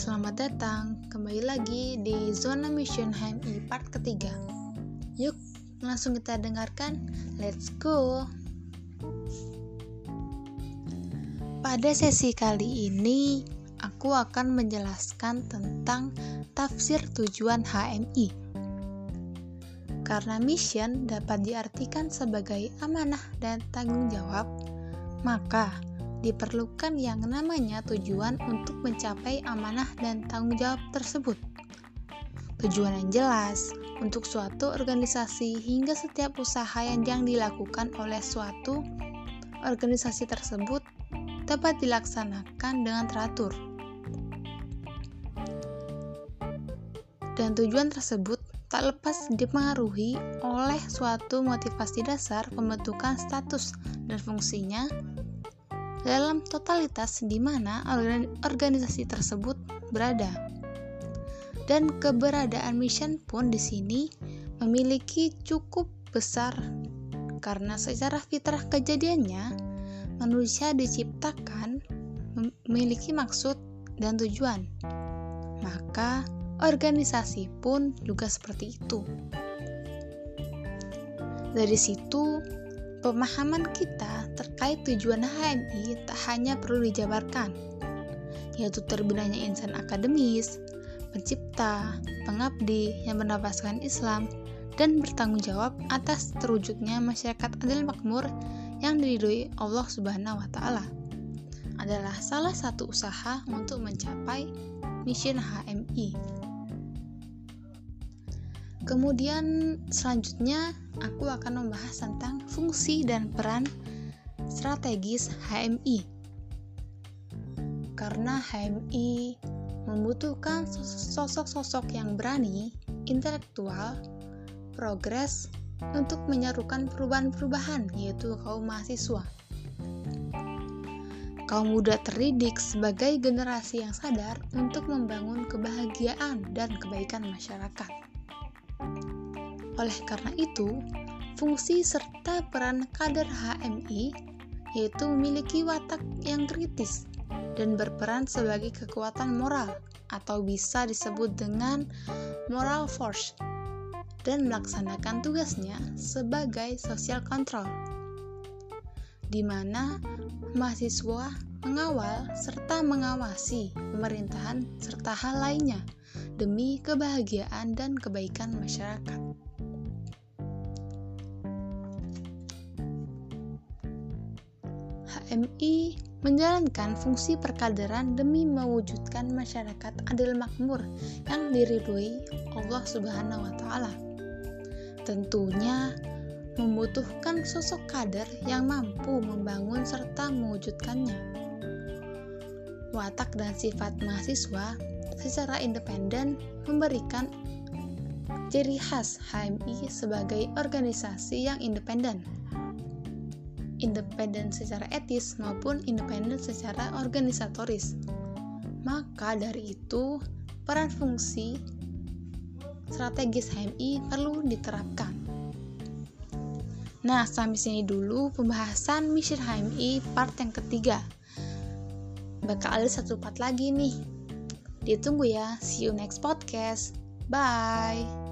selamat datang kembali lagi di Zona Mission HMI part ketiga. Yuk, langsung kita dengarkan. Let's go. Pada sesi kali ini, aku akan menjelaskan tentang tafsir tujuan HMI. Karena mission dapat diartikan sebagai amanah dan tanggung jawab, maka diperlukan yang namanya tujuan untuk mencapai amanah dan tanggung jawab tersebut. Tujuan yang jelas untuk suatu organisasi hingga setiap usaha yang, dilakukan oleh suatu organisasi tersebut dapat dilaksanakan dengan teratur. Dan tujuan tersebut tak lepas dipengaruhi oleh suatu motivasi dasar pembentukan status dan fungsinya dalam totalitas di mana organisasi tersebut berada. Dan keberadaan mission pun di sini memiliki cukup besar karena secara fitrah kejadiannya manusia diciptakan memiliki maksud dan tujuan. Maka organisasi pun juga seperti itu. Dari situ Pemahaman kita terkait tujuan HMI tak hanya perlu dijabarkan, yaitu terbinanya insan akademis, pencipta, pengabdi yang bernafaskan Islam, dan bertanggung jawab atas terwujudnya masyarakat adil makmur yang diridhoi Allah Subhanahu wa taala. Adalah salah satu usaha untuk mencapai misi HMI. Kemudian selanjutnya aku akan membahas tentang fungsi dan peran strategis HMI. Karena HMI membutuhkan sosok-sosok yang berani, intelektual, progres untuk menyerukan perubahan-perubahan yaitu kaum mahasiswa. Kaum muda terdidik sebagai generasi yang sadar untuk membangun kebahagiaan dan kebaikan masyarakat. Oleh karena itu, fungsi serta peran kader HMI yaitu memiliki watak yang kritis dan berperan sebagai kekuatan moral atau bisa disebut dengan moral force dan melaksanakan tugasnya sebagai social control di mana mahasiswa mengawal serta mengawasi pemerintahan serta hal lainnya demi kebahagiaan dan kebaikan masyarakat. HMI menjalankan fungsi perkaderan demi mewujudkan masyarakat adil makmur yang diridhoi Allah Subhanahu wa taala. Tentunya membutuhkan sosok kader yang mampu membangun serta mewujudkannya. Watak dan sifat mahasiswa secara independen memberikan ciri khas HMI sebagai organisasi yang independen independen secara etis maupun independen secara organisatoris. Maka dari itu, peran fungsi strategis HMI perlu diterapkan. Nah, sampai sini dulu pembahasan misi HMI part yang ketiga. Bakal ada satu part lagi nih. Ditunggu ya. See you next podcast. Bye.